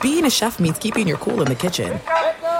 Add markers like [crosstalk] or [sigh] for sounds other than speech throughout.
Being a chef means keeping your cool in the kitchen.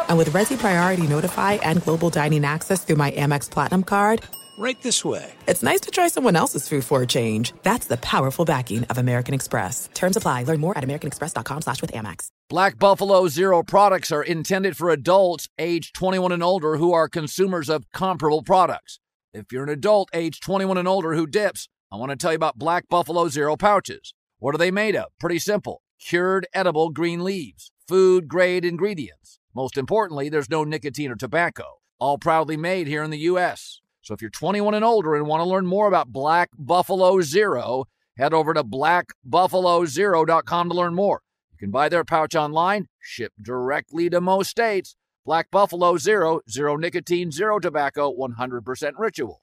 And with Resy Priority Notify and Global Dining Access through my Amex Platinum card, Right this way. it's nice to try someone else's food for a change. That's the powerful backing of American Express. Terms apply. Learn more at americanexpress.com slash with Amex. Black Buffalo Zero products are intended for adults age 21 and older who are consumers of comparable products. If you're an adult age 21 and older who dips, I want to tell you about Black Buffalo Zero pouches. What are they made of? Pretty simple. Cured edible green leaves, food grade ingredients. Most importantly, there's no nicotine or tobacco. All proudly made here in the U.S. So if you're 21 and older and want to learn more about Black Buffalo Zero, head over to blackbuffalozero.com to learn more. You can buy their pouch online, shipped directly to most states. Black Buffalo Zero, zero nicotine, zero tobacco, 100% ritual.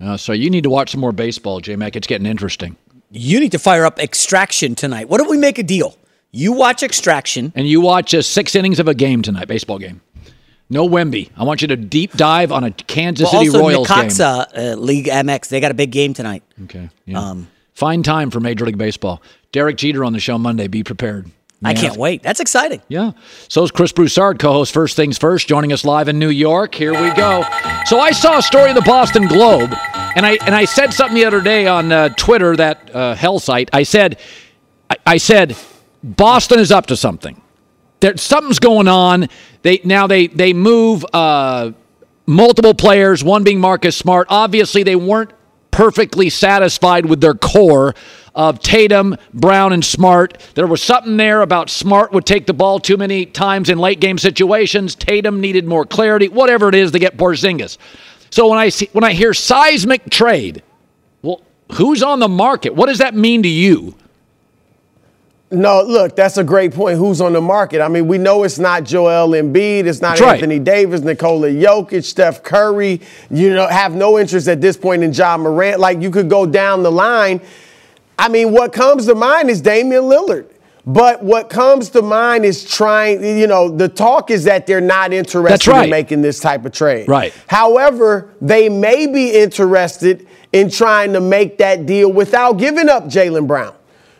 Uh, so you need to watch some more baseball, J Mac. It's getting interesting. You need to fire up Extraction tonight. What if we make a deal? You watch Extraction. And you watch uh, six innings of a game tonight, baseball game. No Wemby. I want you to deep dive on a Kansas But City also Royals game. Necaxa, uh, League MX. They got a big game tonight. Okay. Yeah. Um, Fine time for Major League Baseball. Derek Jeter on the show Monday. Be prepared. I can't wait. That's exciting. Yeah. So is Chris Broussard, co-host First Things First, joining us live in New York. Here we go. So I saw a story in the Boston Globe, and I and I said something the other day on uh, Twitter, that uh, hell site. I said, I, I said, Boston is up to something. There, something's going on. They now they they move uh, multiple players. One being Marcus Smart. Obviously, they weren't perfectly satisfied with their core of Tatum, Brown, and Smart. There was something there about Smart would take the ball too many times in late game situations. Tatum needed more clarity, whatever it is to get Porzingis. So when I see when I hear seismic trade, well, who's on the market? What does that mean to you? No, look, that's a great point. Who's on the market? I mean, we know it's not Joel Embiid, it's not That's right. Anthony Davis, Nikola Jokic, Steph Curry. You know, have no interest at this point in Ja Morant. Like you could go down the line. I mean, what comes to mind is Damian Lillard. But what comes to mind is trying, you know, the talk is that they're not interested right. in making this type of trade. Right. However, they may be interested in trying to make that deal without giving up Jaylen Brown.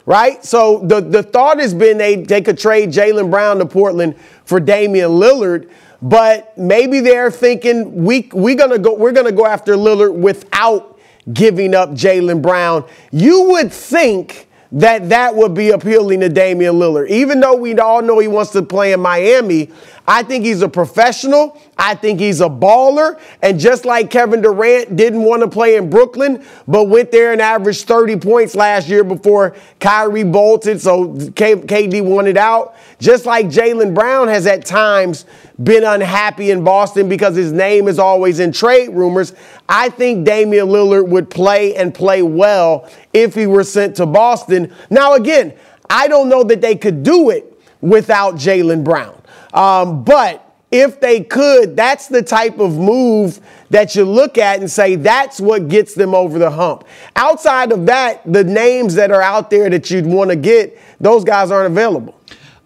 Right? So the, the thought has been they, they could trade Jaylen Brown to Portland for Damian Lillard, but maybe they're thinking we we're gonna go we're gonna go after Lillard without giving up Jaylen Brown. You would think that that would be appealing to Damian Lillard. Even though we all know he wants to play in Miami, I think he's a professional. I think he's a baller. And just like Kevin Durant didn't want to play in Brooklyn, but went there and averaged 30 points last year before Kyrie bolted, so KD wanted out. Just like Jaylen Brown has at times been unhappy in Boston because his name is always in trade rumors. I think Damian Lillard would play and play well if he were sent to Boston. Now, again, I don't know that they could do it without Jaylen Brown. Um, but if they could, that's the type of move that you look at and say that's what gets them over the hump. Outside of that, the names that are out there that you'd want to get, those guys aren't available.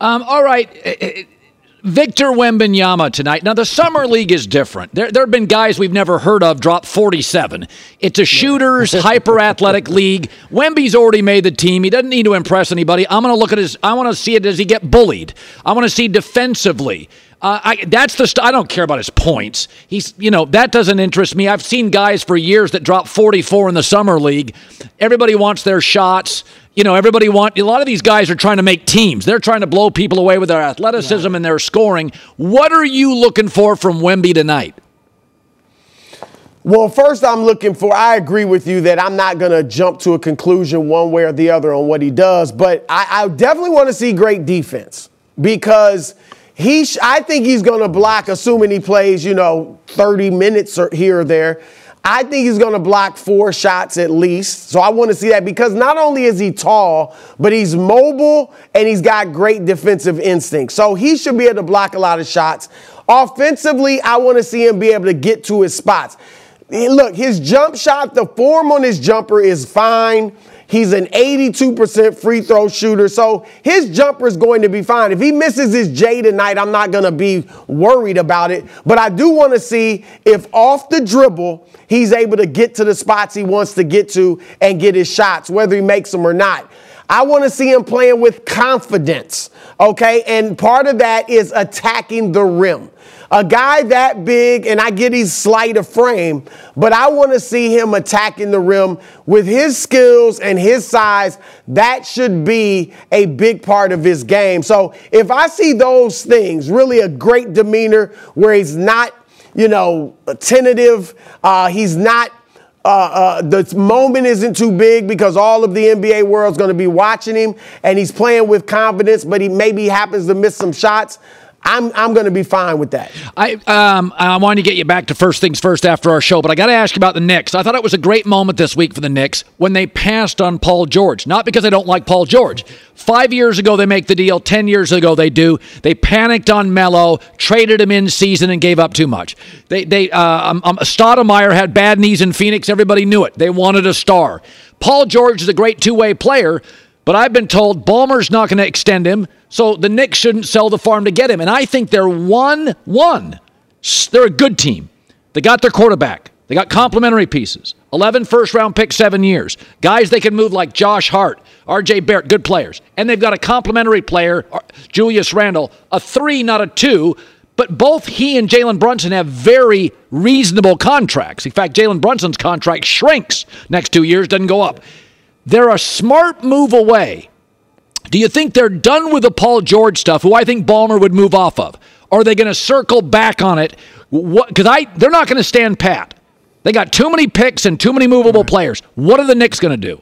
Um, all right. Victor Wembanyama tonight. Now the summer league is different. There, there have been guys we've never heard of drop 47. It's a shooters, [laughs] hyper athletic league. Wemby's already made the team. He doesn't need to impress anybody. I'm going to look at his. I want to see it. Does he get bullied? I want to see defensively. Uh, I, that's the. St- I don't care about his points. He's, you know, that doesn't interest me. I've seen guys for years that drop 44 in the summer league. Everybody wants their shots you know, everybody want a lot of these guys are trying to make teams. They're trying to blow people away with their athleticism yeah. and their scoring. What are you looking for from Wemby tonight? Well, first, I'm looking for, I agree with you that I'm not going to jump to a conclusion one way or the other on what he does, but I, I definitely want to see great defense because he, I think he's going to block, assuming he plays, you know, 30 minutes or here or there. I think he's going to block four shots at least. So I want to see that because not only is he tall, but he's mobile and he's got great defensive instinct. So he should be able to block a lot of shots. Offensively, I want to see him be able to get to his spots. Look, his jump shot, the form on his jumper is fine. He's an 82% free throw shooter, so his jumper is going to be fine. If he misses his J tonight, I'm not going to be worried about it. But I do want to see if off the dribble, he's able to get to the spots he wants to get to and get his shots, whether he makes them or not. I want to see him playing with confidence, okay? And part of that is attacking the rim. A guy that big, and I get he's slight of frame, but I want to see him attacking the rim with his skills and his size. That should be a big part of his game. So if I see those things, really a great demeanor where he's not, you know, tentative, uh, he's not uh, uh, the moment isn't too big because all of the NBA world's going to be watching him, and he's playing with confidence. But he maybe happens to miss some shots. I'm I'm going to be fine with that. I um I wanted to get you back to first things first after our show, but I got to ask you about the Knicks. I thought it was a great moment this week for the Knicks when they passed on Paul George. Not because I don't like Paul George. Five years ago they make the deal. Ten years ago they do. They panicked on Melo, traded him in season, and gave up too much. They they uh, um, um, Stoudemire had bad knees in Phoenix. Everybody knew it. They wanted a star. Paul George is a great two way player, but I've been told Ballmer's not going to extend him. So the Knicks shouldn't sell the farm to get him. And I think they're one one. They're a good team. They got their quarterback. They got complementary pieces. 11 first round picks, seven years. Guys they can move like Josh Hart, RJ Barrett, good players. And they've got a complementary player, uh, Julius Randle, a three, not a two. But both he and Jalen Brunson have very reasonable contracts. In fact, Jalen Brunson's contract shrinks next two years, doesn't go up. They're a smart move away do you think they're done with the Paul George stuff, who I think Ballmer would move off of? Are they going to circle back on it? Because I they're not going to stand pat. They got too many picks and too many movable players. What are the Knicks going to do?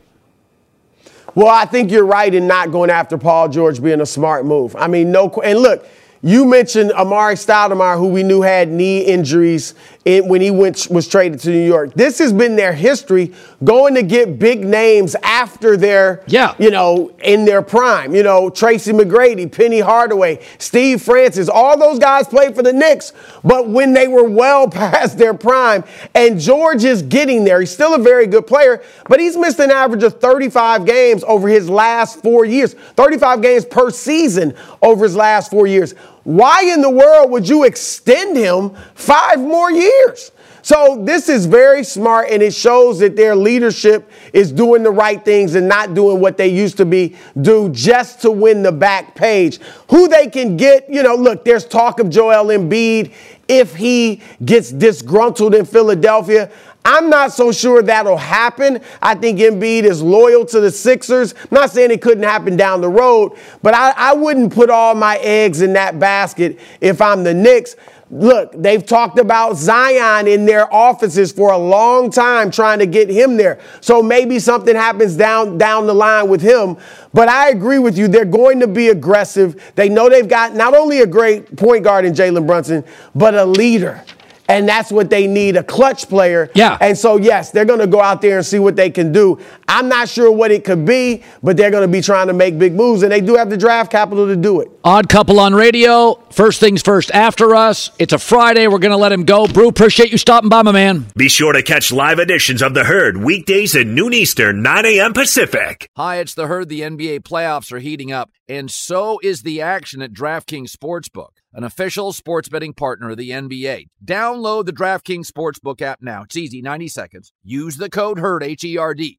Well, I think you're right in not going after Paul George being a smart move. I mean, no, and look, you mentioned Amar'e Stoudemire, who we knew had knee injuries when he went was traded to New York. This has been their history, going to get big names after their, yeah. you know, in their prime. You know, Tracy McGrady, Penny Hardaway, Steve Francis, all those guys played for the Knicks, but when they were well [laughs] past their prime, and George is getting there. He's still a very good player, but he's missed an average of 35 games over his last four years, 35 games per season over his last four years. Why in the world would you extend him five more years? So this is very smart and it shows that their leadership is doing the right things and not doing what they used to be do just to win the back page. Who they can get, you know, look, there's talk of Joel Embiid if he gets disgruntled in Philadelphia. I'm not so sure that'll happen. I think Embiid is loyal to the Sixers. I'm not saying it couldn't happen down the road, but I, I wouldn't put all my eggs in that basket if I'm the Knicks. Look, they've talked about Zion in their offices for a long time trying to get him there. So maybe something happens down down the line with him. But I agree with you. They're going to be aggressive. They know they've got not only a great point guard in Jalen Brunson, but a leader and that's what they need a clutch player. Yeah. And so, yes, they're going to go out there and see what they can do. I'm not sure what it could be, but they're going to be trying to make big moves, and they do have the draft capital to do it. Odd couple on radio. First things first, after us. It's a Friday. We're going to let him go. Brew, appreciate you stopping by, my man. Be sure to catch live editions of The Herd weekdays at noon Eastern, 9 a.m. Pacific. Hi, it's The Herd. The NBA playoffs are heating up. and so is the action at DraftKings Sportsbook, an official sports betting partner of the NBA. Download the DraftKings Sportsbook app now. It's easy, 90 seconds. Use the code HERD, H E R D.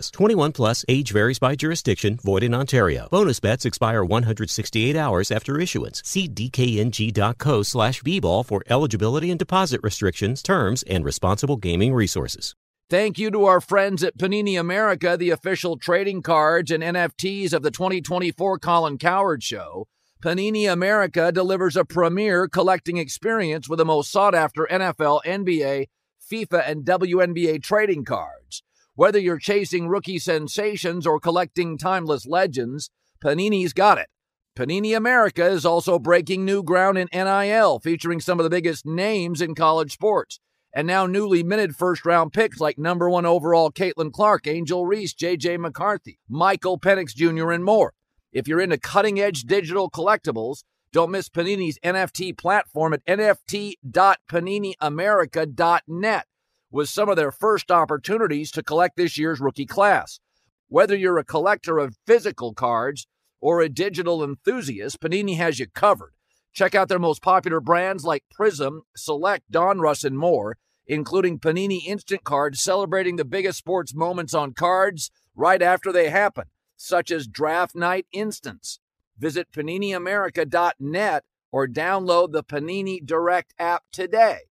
21 plus age varies by jurisdiction, void in Ontario. Bonus bets expire 168 hours after issuance. See dkng.co slash bball for eligibility and deposit restrictions, terms, and responsible gaming resources. Thank you to our friends at Panini America, the official trading cards and NFTs of the 2024 Colin Cowherd Show. Panini America delivers a premier collecting experience with the most sought after NFL, NBA, FIFA, and WNBA trading cards. Whether you're chasing rookie sensations or collecting timeless legends, Panini's got it. Panini America is also breaking new ground in NIL, featuring some of the biggest names in college sports. And now newly minted first round picks like number one overall Caitlin Clark, Angel Reese, JJ McCarthy, Michael Penix Jr., and more. If you're into cutting edge digital collectibles, don't miss Panini's NFT platform at nft.paniniamerica.net with some of their first opportunities to collect this year's rookie class. Whether you're a collector of physical cards or a digital enthusiast, Panini has you covered. Check out their most popular brands like Prism, Select, Donruss, and more, including Panini Instant Cards celebrating the biggest sports moments on cards right after they happen, such as Draft Night Instants. Visit PaniniAmerica.net or download the Panini Direct app today.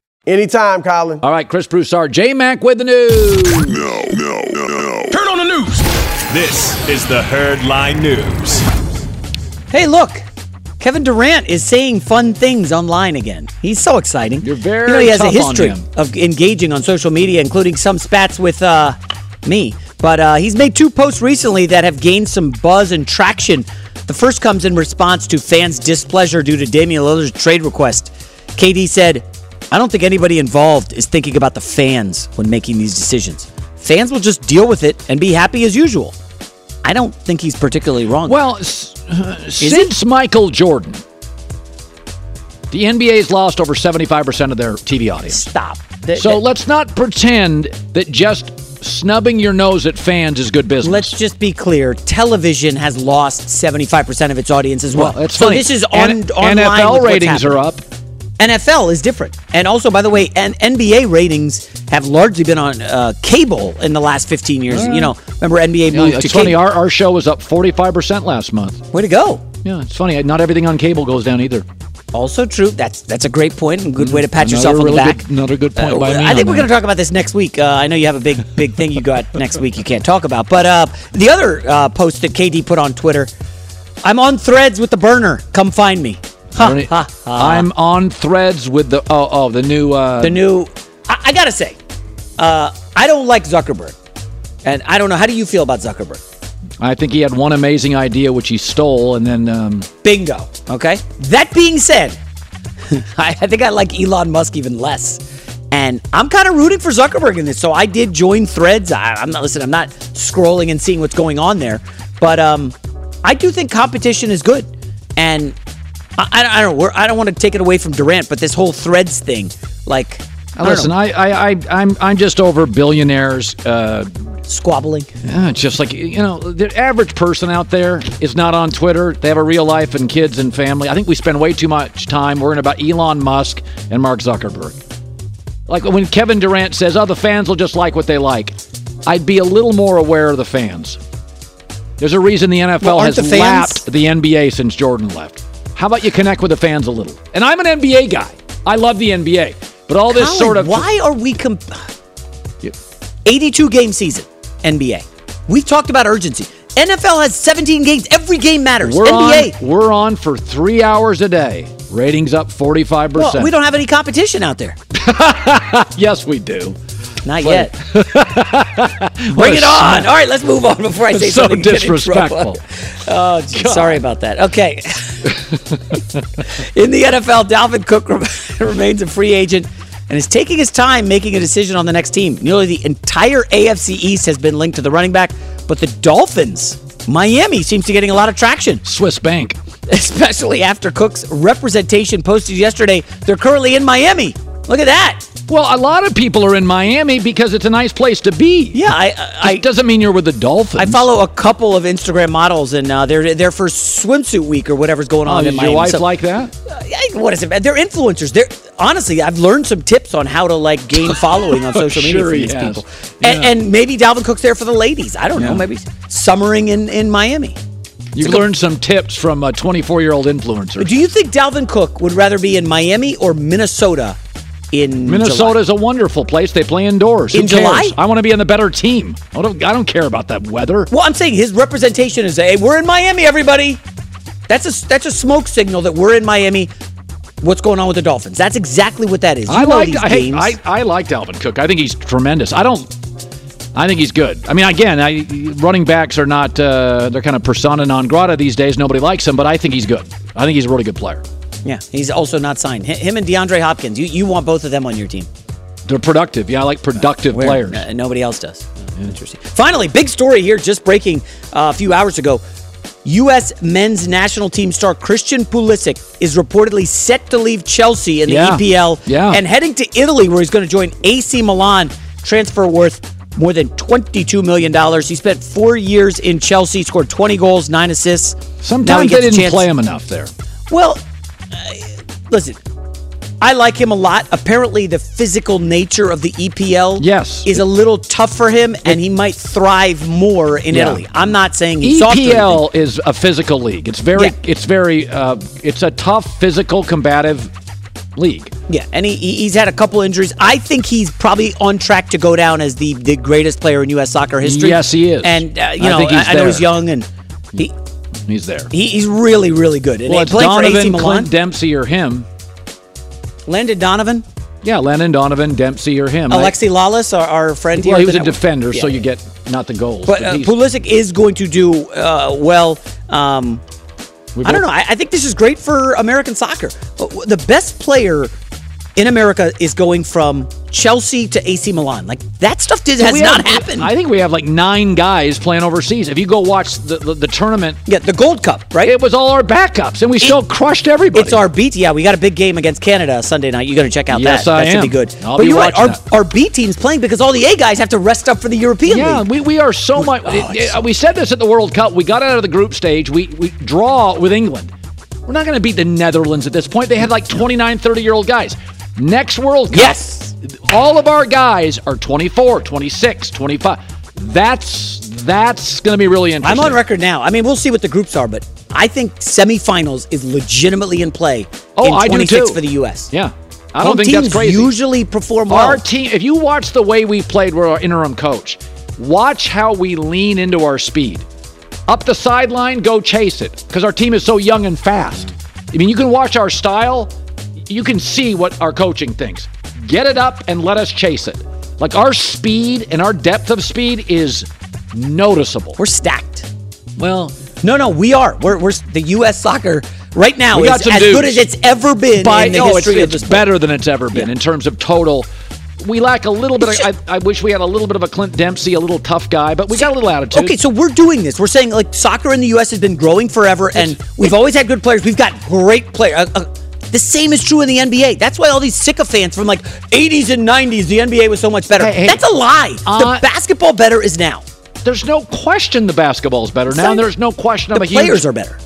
Anytime, Colin. All right, Chris Broussard, J Mac with the news. No, no, no, no. Turn on the news. This is the Herd Line News. Hey, look. Kevin Durant is saying fun things online again. He's so exciting. You're very You know, he has a history of engaging on social media, including some spats with uh, me. But uh, he's made two posts recently that have gained some buzz and traction. The first comes in response to fans' displeasure due to Damian Lillard's trade request. KD said, I don't think anybody involved is thinking about the fans when making these decisions. Fans will just deal with it and be happy as usual. I don't think he's particularly wrong. Well, s- uh, since Michael Jordan, the NBA's lost over 75% of their TV audience. stop. Th- So th- let's not pretend that just snubbing your nose at fans is good business. Let's just be clear. Television has lost 75% of its audience as well. well, so funny. this is on N- online NFL ratings are up. NFL is different. And also, by the way, N- NBA ratings have largely been on uh, cable in the last 15 years. You know, remember NBA Yeah, moved it's to funny. cable. Our, our show was up 45% last month. Way to go. Yeah, it's funny. Not everything on cable goes down either. Also true. That's that's a great point and good way to pat Another yourself on really the back. good- another good point Uh, by me I think we're going to talk about this next week. Uh, I know you have a big big thing you got next week you can't talk about. But uh, the other uh, post that KD put on Twitter, I'm on threads with the burner. Come find me. Ha, ha, ha. I'm on threads with the oh oh the new uh, the new. I, I gotta say, uh, I don't like Zuckerberg. And I don't know. How do you feel about Zuckerberg? I think he had one amazing idea which he stole, and then um, Bingo. Okay. That being said, [laughs] I, I think I like Elon Musk even less. And I'm kind of rooting for Zuckerberg in this. So I did join threads. I, I'm not, listen, I'm not scrolling and seeing what's going on there. But um, I do think competition is good. And I, I, I don't know. We're, I don't want to take it away from Durant, but this whole threads thing, like, I listen, I, I, I, I'm, I'm just over billionaires. Uh, squabbling. Yeah, just like you know, the average person out there is not on Twitter. They have a real life and kids and family. I think we spend way too much time worrying about Elon Musk and Mark Zuckerberg. Like when Kevin Durant says, "Oh, the fans will just like what they like," I'd be a little more aware of the fans. There's a reason the NFL Well, has the lapped the NBA since Jordan left. How about you connect with the fans a little? And I'm an NBA guy. I love the NBA, but all this Colin, sort of why are we comp- Yeah. 82 game season NBA? We've talked about urgency. NFL has 17 games. Every game matters. We're NBA. on. We're on for three hours a day. Ratings up forty five well, percent. we don't have any competition out there. [laughs] Yes, we do. Not yet. [laughs] Bring it on. All right, let's move on before I say [laughs] So something. in disrespectful. Oh, gee, sorry about that. Okay. [laughs] in the NFL, Dalvin Cook [laughs] remains a free agent and is taking his time making a decision on the next team. Nearly the entire AFC East has been linked to the running back, but the Dolphins, Miami, seems to be getting a lot of traction. Swiss Bank. [laughs] especially after Cook's representation posted yesterday. They're currently in Miami. Look at that. Well, a lot of people are in Miami because it's a nice place to be. Yeah, I I, It doesn't mean you're with the Dolphins. I follow a couple of Instagram models, and uh, they're there for swimsuit week or whatever's going Oh, on in Miami. your wife So- like that? I- what is it? They're influencers. They're honestly, I've learned some tips on how to like gain following on [laughs] social media Sure from he these has. people. And, Yeah. and maybe Dalvin Cook's there for the ladies. I don't know. Maybe summering in in Miami. You've learned some tips from a 24 year old influencer. Do you think Dalvin Cook would rather be in Miami or Minnesota? In Minnesota is a wonderful place. They play indoors. In? July? I want to be on the better team. I don't, I don't care about that weather. Well, I'm saying his representation is, hey, we're in Miami, everybody. That's a that's a smoke signal that we're in Miami. What's going on with the Dolphins? That's exactly what that is. You I like these I, games. I I like Dalvin Cook. I think he's tremendous. I don't. I think he's good. I mean, again, I, running backs are not. Uh, they're kind of persona non grata these days. Nobody likes him, but I think he's good. I think he's a really good player. Yeah, he's also not signed. Him and DeAndre Hopkins. You you want both of them on your team? They're productive. Yeah, I like productive Where- players. uh, nobody else does. Interesting. Finally, big story here, just breaking uh, a few hours ago. U.S. men's national team star Christian Pulisic is reportedly set to leave Chelsea in the Yeah. EPL Yeah. and heading to Italy, where he's going to join AC Milan. Transfer worth more than $22 million. He spent four years in Chelsea, scored 20 goals, nine assists. Sometimes they didn't play him enough there. well, uh, listen, I like him a lot. Apparently, the physical nature of the EPL Yes. is a little tough for him, and he might thrive more in Yeah. Italy. I'm not saying he's. EPL is a physical league. It's very, Yeah. it's very, uh, it's a tough, physical, combative league. Yeah, and he, he- he's had a couple injuries. I think he's probably on track to go down as the, the greatest player in U.S. soccer history. Yes, he is. And uh, you I know, think he's I, I know he's young, and he, He's there. he he's really really good. And well, it's Donovan, Clint Dempsey, or him. Landon Donovan, Yeah, Lennon, Donovan, Dempsey, or him. Alexi Lalas, our, our friend here. Well, he was a network. defender, so Yeah. you get not the goals. But uh, Pulisic is going to do uh, well. Um, we I don't know. I, I think this is great for American soccer. Uh, The best player in America is going from Chelsea to AC Milan. Like that stuff did, has not have- happened. I think we have like nine guys playing overseas. If you go watch the, the, the tournament, yeah, the Gold Cup, right? it was all our backups, and we still crushed everybody. It's our beat. Yeah, we got a big game against Canada Sunday night. You got to check out Yes, that. I that should be good. I'll but be you're right. Our, that. our B team's playing because all the A guys have to rest up for the European Yeah, League. we, we are so much. It- it- we said this at the World Cup. We got out of the group stage. We, we draw with England. We're not going to beat the Netherlands at this point. They had like 29, 30 year old guys. Next World Cup, Yes. all of our guys are 24, 26, 25. That's that's going to be really interesting. I'm on record now. I mean, we'll see what the groups are, but I think semifinals is legitimately in play Oh, in I do 26 too. for the U.S. Yeah, I Home don't think that's crazy. usually perform well. Our team, if you watch the way we played with our interim coach, watch how we lean into our speed. Up the sideline, go chase it because our team is so young and fast. I mean, you can watch our style, you can see what our coaching thinks. Get it up and let us chase it. Like our speed and our depth of speed is noticeable. We're stacked. Well, No, no, we are. We're, we're the U.S. soccer right now We is as dudes. good as it's ever been by in the no, it's, of it's better than it's ever been in terms of total. We lack a little bit. Of, I, I wish we had a little bit of a Clint Dempsey, a little tough guy, but we got a little attitude. Okay, so we're doing this. We're saying like soccer in the U.S. has been growing forever, and we've always had good players. We've got great players. Uh, uh, the same is true in the NBA. That's why all these sycophants from like 80s and 90s, the NBA was so much better. Hey, hey, That's a lie. uh, the basketball better is now. There's no question the basketball's better now. And There's no question The players huge, are better.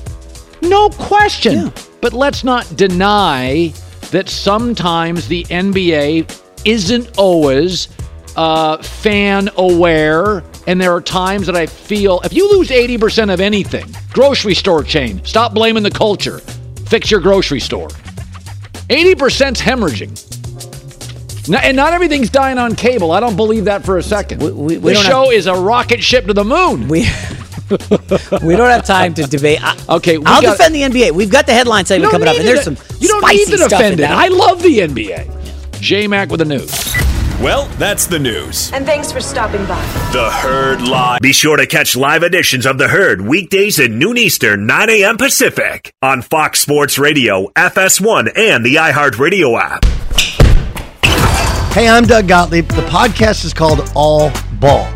No question. Yeah. But let's not deny that sometimes the NBA isn't always uh, fan aware. And there are times that I feel if you lose 80% of anything, grocery store chain, stop blaming the culture. Fix your grocery store. 80%'s hemorrhaging. No- and not everything's dying on cable. I don't believe that for a second. We- we- we this show is a rocket ship to the moon. We we don't have time to debate. I, Okay, I'll got- defend the NBA. We've got the headline segment coming up, and there's some you don't need to defend it. I love the NBA. J Mac with the news. Well, that's the news. And thanks for stopping by. The Herd Live. Be sure to catch live editions of The Herd weekdays at noon Eastern, 9 a.m. Pacific on Fox Sports Radio, FS1, and the iHeartRadio app. Hey, I'm Doug Gottlieb. The podcast is called All Ball.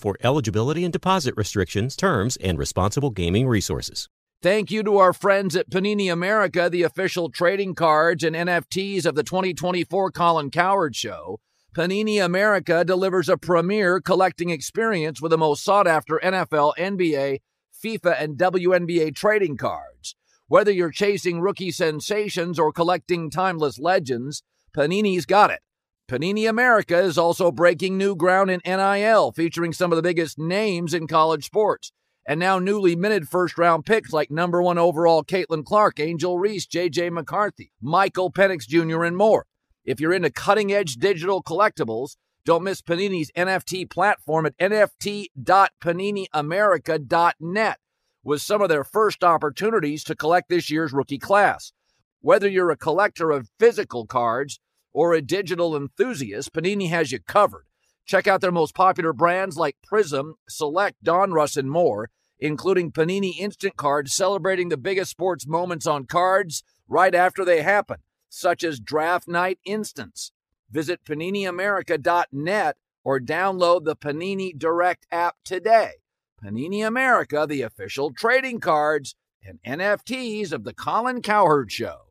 for eligibility and deposit restrictions, terms, and responsible gaming resources. Thank you to our friends at Panini America, the official trading cards and NFTs of the 2024 Colin Cowherd Show. Panini America delivers a premier collecting experience with the most sought after NFL, NBA, FIFA, and WNBA trading cards. Whether you're chasing rookie sensations or collecting timeless legends, Panini's got it. Panini America is also breaking new ground in NIL, featuring some of the biggest names in college sports. And now newly minted first round picks like number one overall Caitlin Clark, Angel Reese, JJ McCarthy, Michael Penix Jr., and more. If you're into cutting edge digital collectibles, don't miss Panini's NFT platform at nft.paniniamerica.net with some of their first opportunities to collect this year's rookie class. Whether you're a collector of physical cards or a digital enthusiast, Panini has you covered. Check out their most popular brands like Prism, Select, Donruss, and more, including Panini Instant Cards celebrating the biggest sports moments on cards right after they happen, such as Draft Night Instants. Visit PaniniAmerica.net or download the Panini Direct app today. Panini America, the official trading cards and NFTs of the Colin Cowherd Show.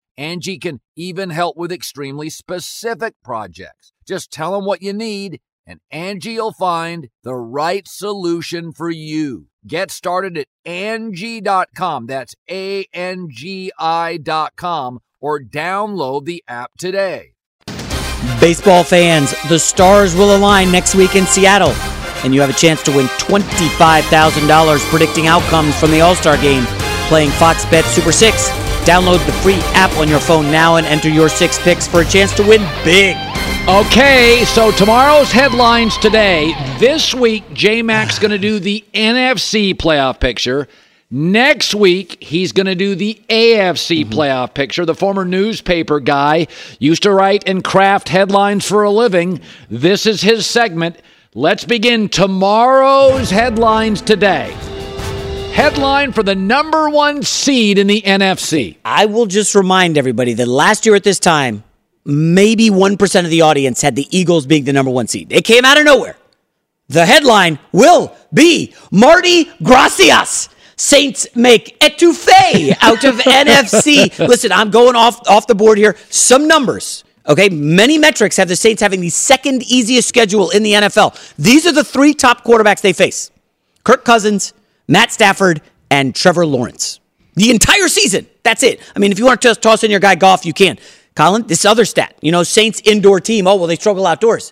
Angie can even help with extremely specific projects. Just tell them what you need, and Angie will find the right solution for you. Get started at Angie.com. That's A N G I.com or download the app today. Baseball fans, the stars will align next week in Seattle, and you have a chance to win $25,000 predicting outcomes from the All Star game playing Fox Bet Super 6. Download the free app on your phone now and enter your six picks for a chance to win big. Okay, so tomorrow's headlines today. This week, J Mac's going to do the NFC playoff picture. Next week, he's going to do the AFC Mm-hmm. playoff picture. The former newspaper guy used to write and craft headlines for a living. This is his segment. Let's begin tomorrow's headlines today. Headline for the number one seed in the NFC. I will just remind everybody that last year at this time, maybe 1% of the audience had the Eagles being the number one seed. It came out of nowhere. The headline will be Mardi Gracias. Saints make etouffee out of [laughs] NFC. Listen, I'm going off off the board here. Some numbers. Okay, many metrics have the Saints having the second easiest schedule in the NFL. These are the three top quarterbacks they face: Kirk Cousins, Matt Stafford, and Trevor Lawrence. The entire season. That's it. I mean, if you want to just toss in your guy Goff, you can. Colin, this other stat. You know, Saints indoor team. Oh well, they struggle outdoors.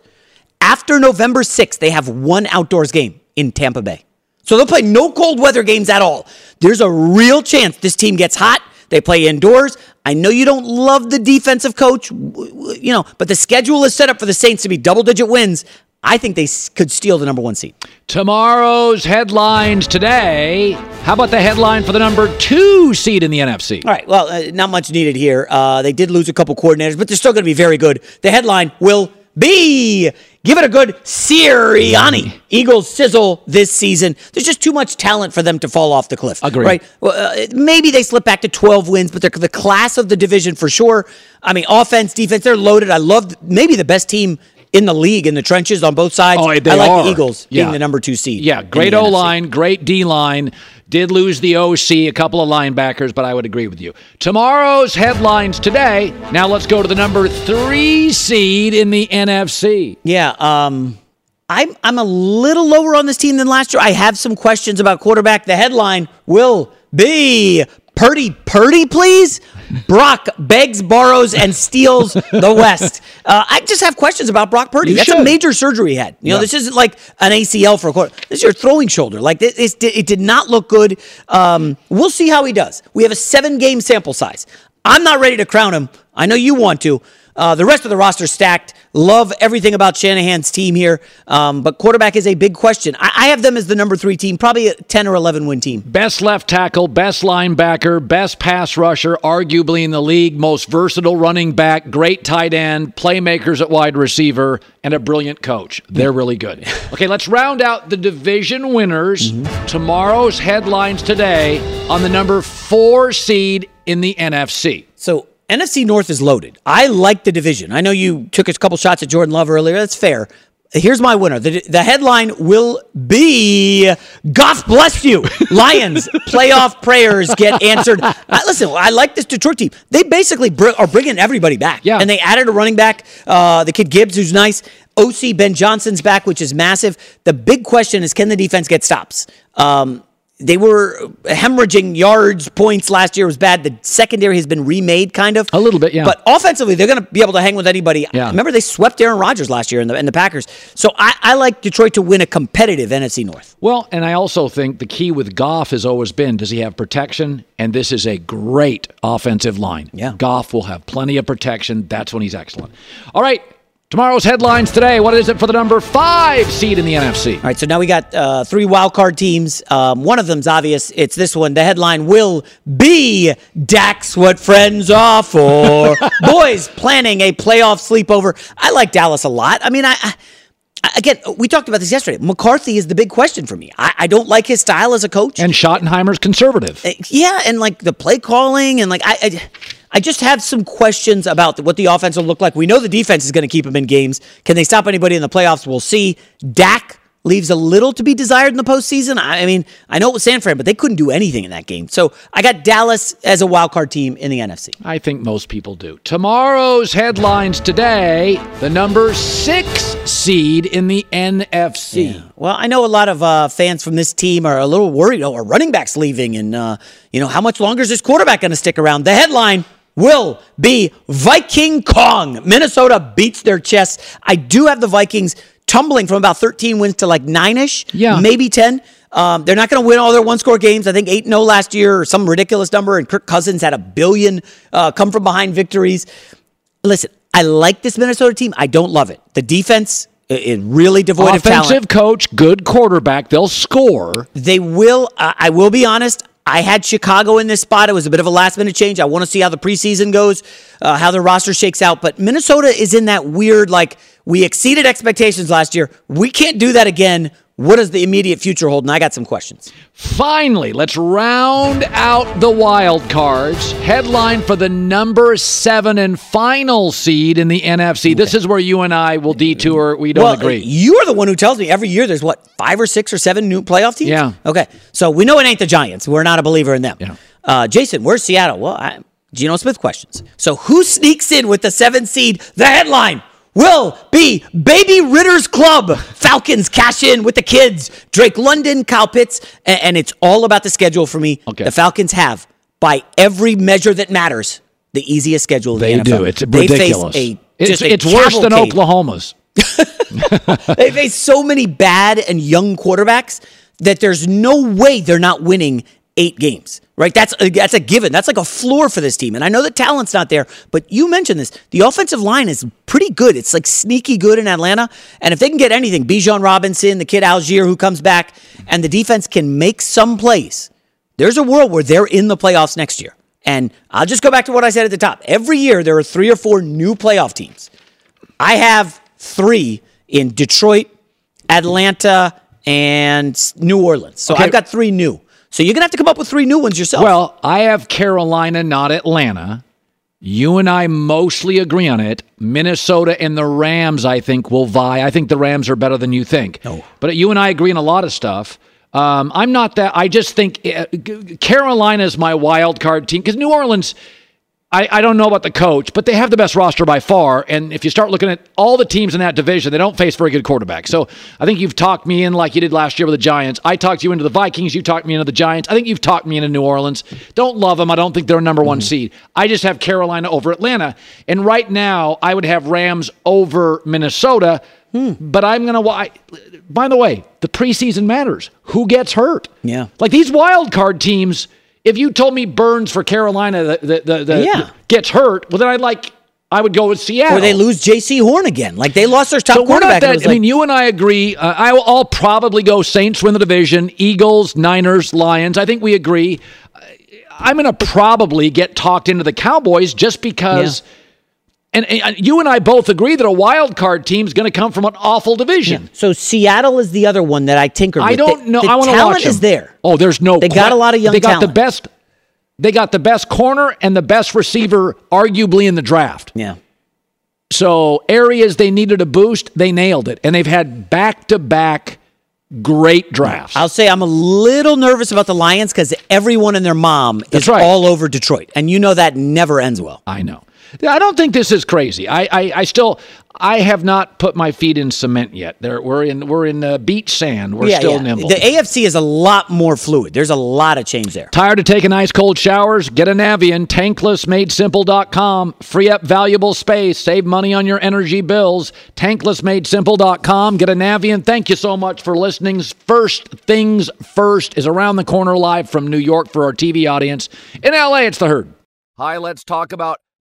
After November 6th, they have one outdoors game in Tampa Bay. So they'll play no cold weather games at all. There's a real chance this team gets hot. They play indoors. I know you don't love the defensive coach, you know, but the schedule is set up for the Saints to be double digit wins. I think they could steal the number one seed. Tomorrow's headlines today. How about the headline for the number two seed in the NFC? All right. Well, uh, not much needed here. Uh, they did lose a couple coordinators, but they're still going to be very good. The headline will be give it a good Sirianni. [laughs] Eagles sizzle this season. There's just too much talent for them to fall off the cliff. Agree. Right? Well, uh, maybe they slip back to 12 wins, but they're the class of the division for sure. I mean, offense, defense, they're loaded. I love maybe the best team in the league in the trenches on both sides. Oh, they I like are. the Eagles Yeah. being the number two seed. Yeah, great O line, great D line. Did lose the OC, a couple of linebackers, but I would agree with you. Tomorrow's headlines today. Now let's go to the number three seed in the NFC. Yeah, um, I'm I'm a little lower on this team than last year. I have some questions about quarterback. The headline will be Purdy, Purdy, please. Brock begs, borrows, and steals the West. Uh, I just have questions about Brock Purdy. You That's a major surgery he had. You know, Yeah. this isn't like an ACL for a quarter. This is your throwing shoulder. Like this, it's- it did not look good. Um, we'll see how he does. We have a seven-game sample size. I'm not ready to crown him. I know you want to. Uh, the rest of the roster stacked. Love everything about Shanahan's team here, um, but quarterback is a big question. I, I have them as the number three team, probably a 10 or 11 win team. Best left tackle, best linebacker, best pass rusher, arguably in the league, most versatile running back, great tight end, playmakers at wide receiver, and a brilliant coach. They're really good. [laughs] Okay, let's round out the division winners. Tomorrow's headlines today on the number four seed in the NFC. So NFC North is loaded. I like the division. I know you took a couple shots at Jordan Love earlier. That's fair. Here's my winner. The, the headline will be God bless you. [laughs] Lions playoff prayers get answered. I, listen, I like this Detroit team. They basically br- are bringing everybody back. Yeah. And they added a running back, uh, the kid Gibbs, who's nice. OC Ben Johnson's back, which is massive. The big question is can the defense get stops? Um, they were hemorrhaging yards, points last year was bad. The secondary has been remade, kind of. A little bit, yeah. But offensively, they're going to be able to hang with anybody. Yeah. Remember, they swept Aaron Rodgers last year in the, in the Packers. So I, I like Detroit to win a competitive NFC North. Well, and I also think the key with Goff has always been does he have protection? And this is a great offensive line. Yeah. Goff will have plenty of protection. That's when he's excellent. All right. Tomorrow's headlines today. What is it for the number five seed in the NFC? All right, so now we got uh, three wild card teams. Um, one of them's obvious. It's this one. The headline will be Dak's what friends are for. [laughs] Boys planning a playoff sleepover. I like Dallas a lot. I mean, I, I again, we talked about this yesterday. McCarthy is the big question for me. I, I don't like his style as a coach. And Schottenheimer's conservative. Uh, yeah, and like the play calling and like I. I I just have some questions about what the offense will look like. We know the defense is going to keep them in games. Can they stop anybody in the playoffs? We'll see. Dak leaves a little to be desired in the postseason. I mean, I know it was San Fran, but they couldn't do anything in that game. So I got Dallas as a wild card team in the NFC. I think most people do. Tomorrow's headlines today: the number six seed in the NFC. Yeah. Well, I know a lot of uh, fans from this team are a little worried. Oh, our running back's leaving, and uh, you know how much longer is this quarterback going to stick around? The headline will be Viking Kong. Minnesota beats their chest. I do have the Vikings tumbling from about 13 wins to like nine ish, Yeah. maybe 10. Um, they're not going to win all their one score games. I think 8 0 last year or some ridiculous number. And Kirk Cousins had a billion uh, come from behind victories. Listen, I like this Minnesota team. I don't love it. The defense is really devoid of talent. Offensive coach, good quarterback. They'll score. They will. Uh, I will be honest. I had Chicago in this spot. It was a bit of a last minute change. I want to see how the preseason goes, uh, how the roster shakes out. But Minnesota is in that weird, like, we exceeded expectations last year. We can't do that again. What does the immediate future hold? And I got some questions. Finally, let's round out the wild cards. Headline for the number seven and final seed in the NFC. This is where you and I will detour. We don't well, agree. You're the one who tells me every year there's what, five or six or seven new playoff teams? Yeah. Okay. So we know it ain't the Giants. We're not a believer in them. Yeah. Uh, Jason, where's Seattle? Well, I, Geno Smith questions. So who sneaks in with the seven seed? The headline will be Baby Ritter's Club. Falcons cash in with the kids. Drake London, Kyle Pitts, and, it's all about the schedule for me. Okay. The Falcons have, by every measure that matters, the easiest schedule they the NFL. do. It's They ridiculous. a- it's it's worse than. Oklahoma's. [laughs] they face so many bad and young quarterbacks that there's no way they're not winning eight games. Right? That's a, that's a given. That's like a floor for this team. And I know the talent's not there, but you mentioned this. The offensive line is pretty good. It's like sneaky good in Atlanta. And if they can get anything, Bijan Robinson, the kid Allgeier who comes back, and the defense can make some plays, there's a world where they're in the playoffs next year. And I'll just go back to what I said at the top. Every year there are three or four new playoff teams. I have three in Detroit, Atlanta, and New Orleans. So Okay. I've got three new. So you're gonna have to come up with three new ones yourself. Well, I have Carolina, not Atlanta. You and I mostly agree on it. Minnesota and the Rams, I think, will vie. I think the Rams are better than you think. No. But you and I agree on a lot of stuff. Um, I'm not that. I just think uh, Carolina is my wild card team because New Orleans. I, I don't know about the coach, but they have the best roster by far. And if you start looking at all the teams in that division, they don't face very good quarterbacks. So I think you've talked me in like you did last year with the Giants. I talked you into the Vikings. You talked me into the Giants. I think you've talked me into New Orleans. Don't love them. I don't think they're a number one seed. I just have Carolina over Atlanta. And right now, I would have Rams over Minnesota. But I'm going to. By the way, the preseason matters. Who gets hurt? Yeah. Like these wild card teams, if you told me Burns for Carolina the, the, the, the- Yeah. gets hurt, well then I'd like I would go with Seattle. or they lose Jaycee Horn again. Like they lost their top So quarterback. not and it that. I mean, you and I agree. Uh, I will, I'll probably go Saints win the division, Eagles, Niners, Lions. I think we agree. I'm going to probably get talked into the Cowboys just because. And, and you and I both agree that a wild card team is going to come from an awful division. so Seattle is the other one that I tinker. with. I don't The- know. The I want to talent watch them. is there. Oh, there's no. They got a lot of young They got the best. They got the best corner and the best receiver, arguably in the draft. Yeah. So areas they needed a boost, they nailed it, and they've had back to back great drafts. I'll say I'm a little nervous about the Lions because everyone and their mom That's is right. all over Detroit, and you know that never ends well. I know. I don't think this is crazy. I, I, I still, I have not put my feet in cement yet. There, we're in, we're in uh, beach sand. We're still nimble. The AFC is a lot more fluid. There's a lot of change there. Tired of taking ice cold showers? Get a Navien. Tanklessmadesimple.com. Free up valuable space. Save money on your energy bills. Tanklessmadesimple.com. Get a Navien. Thank you so much for listening. First Things First is around the corner live from New York for our TV audience. In LA, it's the herd. Hi, let's talk about